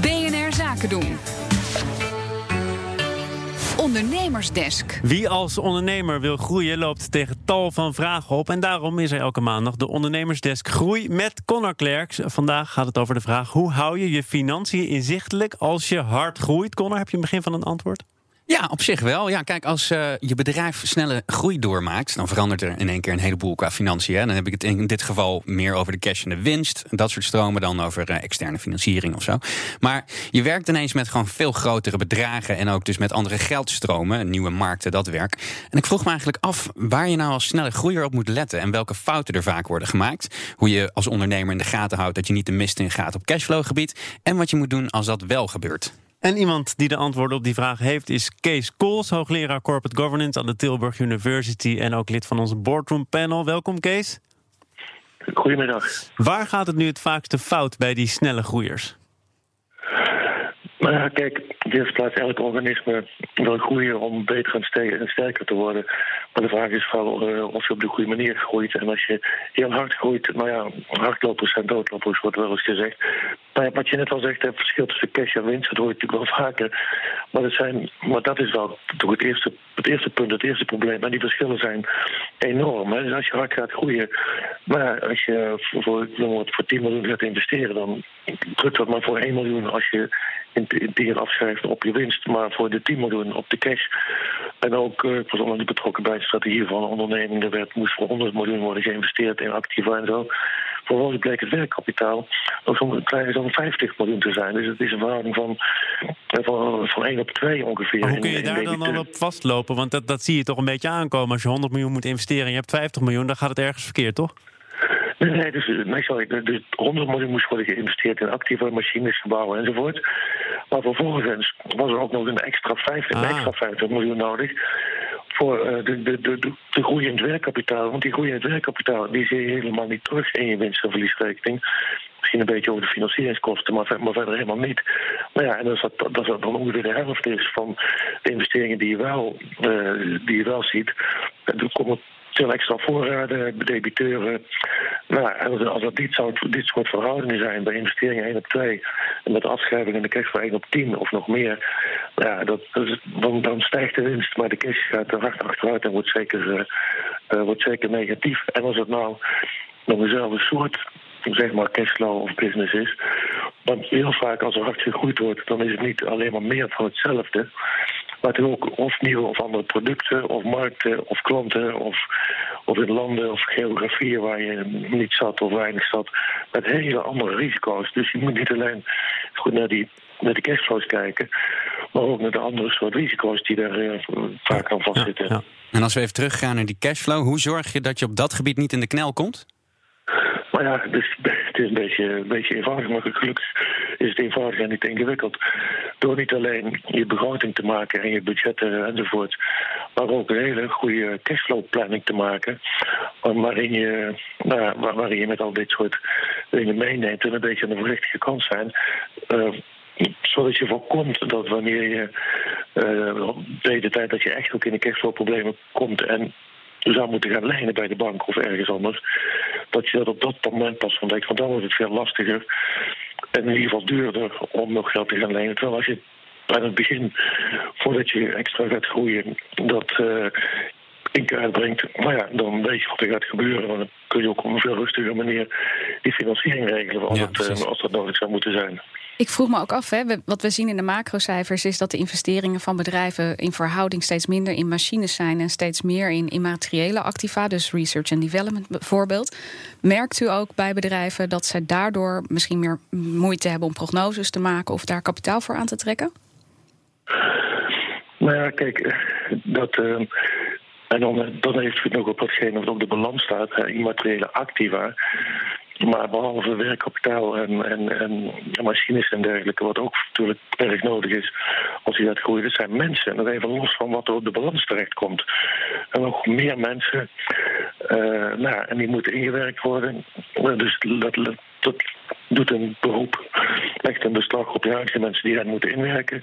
BNR Zaken doen. Ondernemersdesk. Wie als ondernemer wil groeien loopt tegen tal van vragen op. En daarom is er elke maandag de Ondernemersdesk Groei met Connor Klerks. Vandaag gaat het over de vraag: hoe hou je je financiën inzichtelijk als je hard groeit? Connor, heb je een begin van een antwoord? Ja, op zich wel. Ja, kijk, als uh, je bedrijf snelle groei doormaakt, dan verandert er in één keer een heleboel qua financiën. Dan heb ik het in dit geval meer over de cash en de winst. Dat soort stromen dan over uh, externe financiering of zo. Maar je werkt ineens met gewoon veel grotere bedragen en ook dus met andere geldstromen, nieuwe markten, dat werk. En ik vroeg me eigenlijk af waar je nou als snelle groeier op moet letten en welke fouten er vaak worden gemaakt. Hoe je als ondernemer in de gaten houdt dat je niet de mist in gaat op cashflowgebied. En wat je moet doen als dat wel gebeurt. En iemand die de antwoorden op die vraag heeft is Kees Kools, hoogleraar Corporate Governance aan de Tilburg University en ook lid van onze boardroom panel. Welkom Kees. Goedemiddag. Waar gaat het nu het vaakste fout bij die snelle groeiers? Nou ja, kijk, in de eerste plaats, elk organisme wil groeien om beter en sterker te worden. Maar de vraag is vooral uh, of je op de goede manier groeit. En als je heel hard groeit, nou ja, hardlopers zijn doodlopers, wordt wel eens gezegd. Maar wat je net al zegt, het verschil tussen cash en winst, dat hoor je natuurlijk wel vaker. Maar dat, zijn, maar dat is wel toch het eerste, het eerste punt, het eerste probleem. En die verschillen zijn enorm. Hè. Dus als je hard gaat groeien, maar als je voor, voor, voor 10 miljoen gaat investeren, dan drukt dat maar voor 1 miljoen als je in dingen afschrijft op je winst, maar voor de 10 miljoen op de cash. En ook, uh, ik was onder niet betrokken bij de strategie van een onderneming. Er werd, moest voor 100 miljoen worden geïnvesteerd in activa en zo. Vervolgens bleek het werkkapitaal nog zo'n klein zo'n 50 miljoen te zijn. Dus het is een verhouding van, eh, van, van 1 op 2 ongeveer. Maar hoe kun je daar dan al op vastlopen? Want dat, dat zie je toch een beetje aankomen. Als je 100 miljoen moet investeren en je hebt 50 miljoen, dan gaat het ergens verkeerd, toch? Nee, dus, nee sorry, dus 100 miljoen moest worden geïnvesteerd in actieve machines, gebouwen enzovoort. Maar vervolgens was er ook nog een extra 50, ah. extra 50 miljoen nodig voor uh, de, de, de, de groei in het werkkapitaal. Want die groei in het werkkapitaal die zie je helemaal niet terug in je winst- en verliesrekening. Misschien een beetje over de financieringskosten, maar, maar verder helemaal niet. Maar ja, en dat, dat, dat dan ongeveer de helft is van de investeringen die je wel, uh, die je wel ziet, dan komt veel extra voorraden, debiteuren. Nou, als, als dat dit, zou, dit soort verhoudingen zijn bij investeringen 1 op 2 en met afschrijving en de cash voor 1 op 10 of nog meer, ja, dat, dan, dan stijgt de winst, maar de cash gaat er hard achteruit en wordt zeker, uh, uh, wordt zeker negatief. En als het nou nog dezelfde soort zeg maar cashflow of business is. Want heel vaak als er hard gegroeid wordt, dan is het niet alleen maar meer van hetzelfde. Maar het ook of nieuwe of andere producten, of markten, of klanten, of, of in landen of geografieën waar je niet zat of weinig zat. Met hele andere risico's. Dus je moet niet alleen goed naar die, naar die cashflows kijken, maar ook naar de andere soort risico's die daar uh, vaak aan vastzitten. Ja, ja. En als we even teruggaan naar die cashflow, hoe zorg je dat je op dat gebied niet in de knel komt? Maar ja, dus, het is een beetje, een beetje eenvoudig, maar gelukkig is het eenvoudig en niet ingewikkeld. Door niet alleen je begroting te maken en je budgetten enzovoort, maar ook een hele goede cashflow-planning te maken. Waarin je, nou, waarin je met al dit soort dingen meeneemt en een beetje aan de voorzichtige kant zijn. Uh, zodat je voorkomt dat wanneer je uh, de, de tijd dat je echt ook in de cashflow problemen komt en zou moeten gaan lenen bij de bank of ergens anders, dat je dat op dat moment pas ontdekt. Want dan wordt het veel lastiger en in ieder geval duurder om nog geld te gaan lenen. Terwijl als je aan het begin, voordat je extra gaat groeien, dat uh, in kaart brengt, nou ja, dan weet je wat er gaat gebeuren. Want dan kun je ook op een veel rustiger manier die financiering regelen als, het, uh, als dat nodig zou moeten zijn. Ik vroeg me ook af, hè, wat we zien in de macrocijfers is dat de investeringen van bedrijven in verhouding steeds minder in machines zijn en steeds meer in immateriële activa, dus research and development bijvoorbeeld. Merkt u ook bij bedrijven dat zij daardoor misschien meer moeite hebben om prognoses te maken of daar kapitaal voor aan te trekken? Nou ja, kijk, dat. Uh, en dan, dan heeft u nog op hetgeen wat op de balans staat, immateriële activa. Maar behalve werkkapitaal en, en, en machines en dergelijke, wat ook natuurlijk erg nodig is als je gaat groeien, dat zijn mensen. En dat even los van wat er op de balans terechtkomt. En nog meer mensen, uh, nou, en die moeten ingewerkt worden. Dus dat, dat doet een beroep, legt een beslag op de huidige mensen die daar moeten inwerken.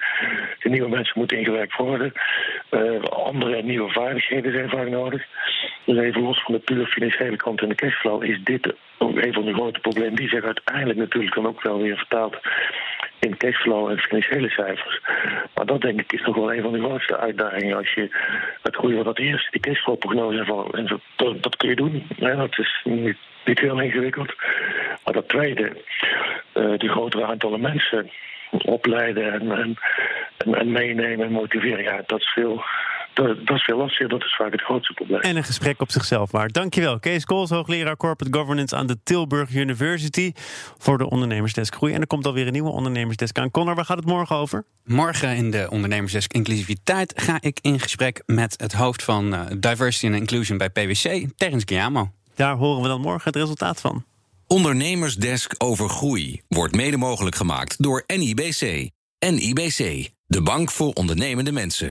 Nieuwe mensen moeten ingewerkt worden. Uh, andere nieuwe vaardigheden zijn vaak nodig. Dus even los van de puur financiële kant en de cashflow is dit ook een van de grote problemen die zich uiteindelijk natuurlijk dan ook wel weer vertaalt in cashflow en financiële cijfers. Maar dat denk ik is nog wel een van de grootste uitdagingen als je het groeien van dat eerste, die cashflow-prognose en zo, dat, dat, kun je doen. Hè, dat is niet, niet heel ingewikkeld. Maar dat tweede, uh, die grotere aantallen mensen opleiden en, en, en, meenemen en motiveren, ja, dat is veel dat, dat, is veel lastiger. Dat is vaak het grootste probleem. En een gesprek op zichzelf waard. Dankjewel. Kees Kools, hoogleraar Corporate Governance aan de Tilburg University. Voor de Ondernemersdesk Groei. En er komt alweer een nieuwe Ondernemersdesk aan. Connor, waar gaat het morgen over? Morgen in de Ondernemersdesk Inclusiviteit ga ik in gesprek met het hoofd van uh, Diversity and Inclusion bij PwC, Terence Giamo. Daar horen we dan morgen het resultaat van. Ondernemersdesk over groei wordt mede mogelijk gemaakt door NIBC. NIBC, de bank voor ondernemende mensen.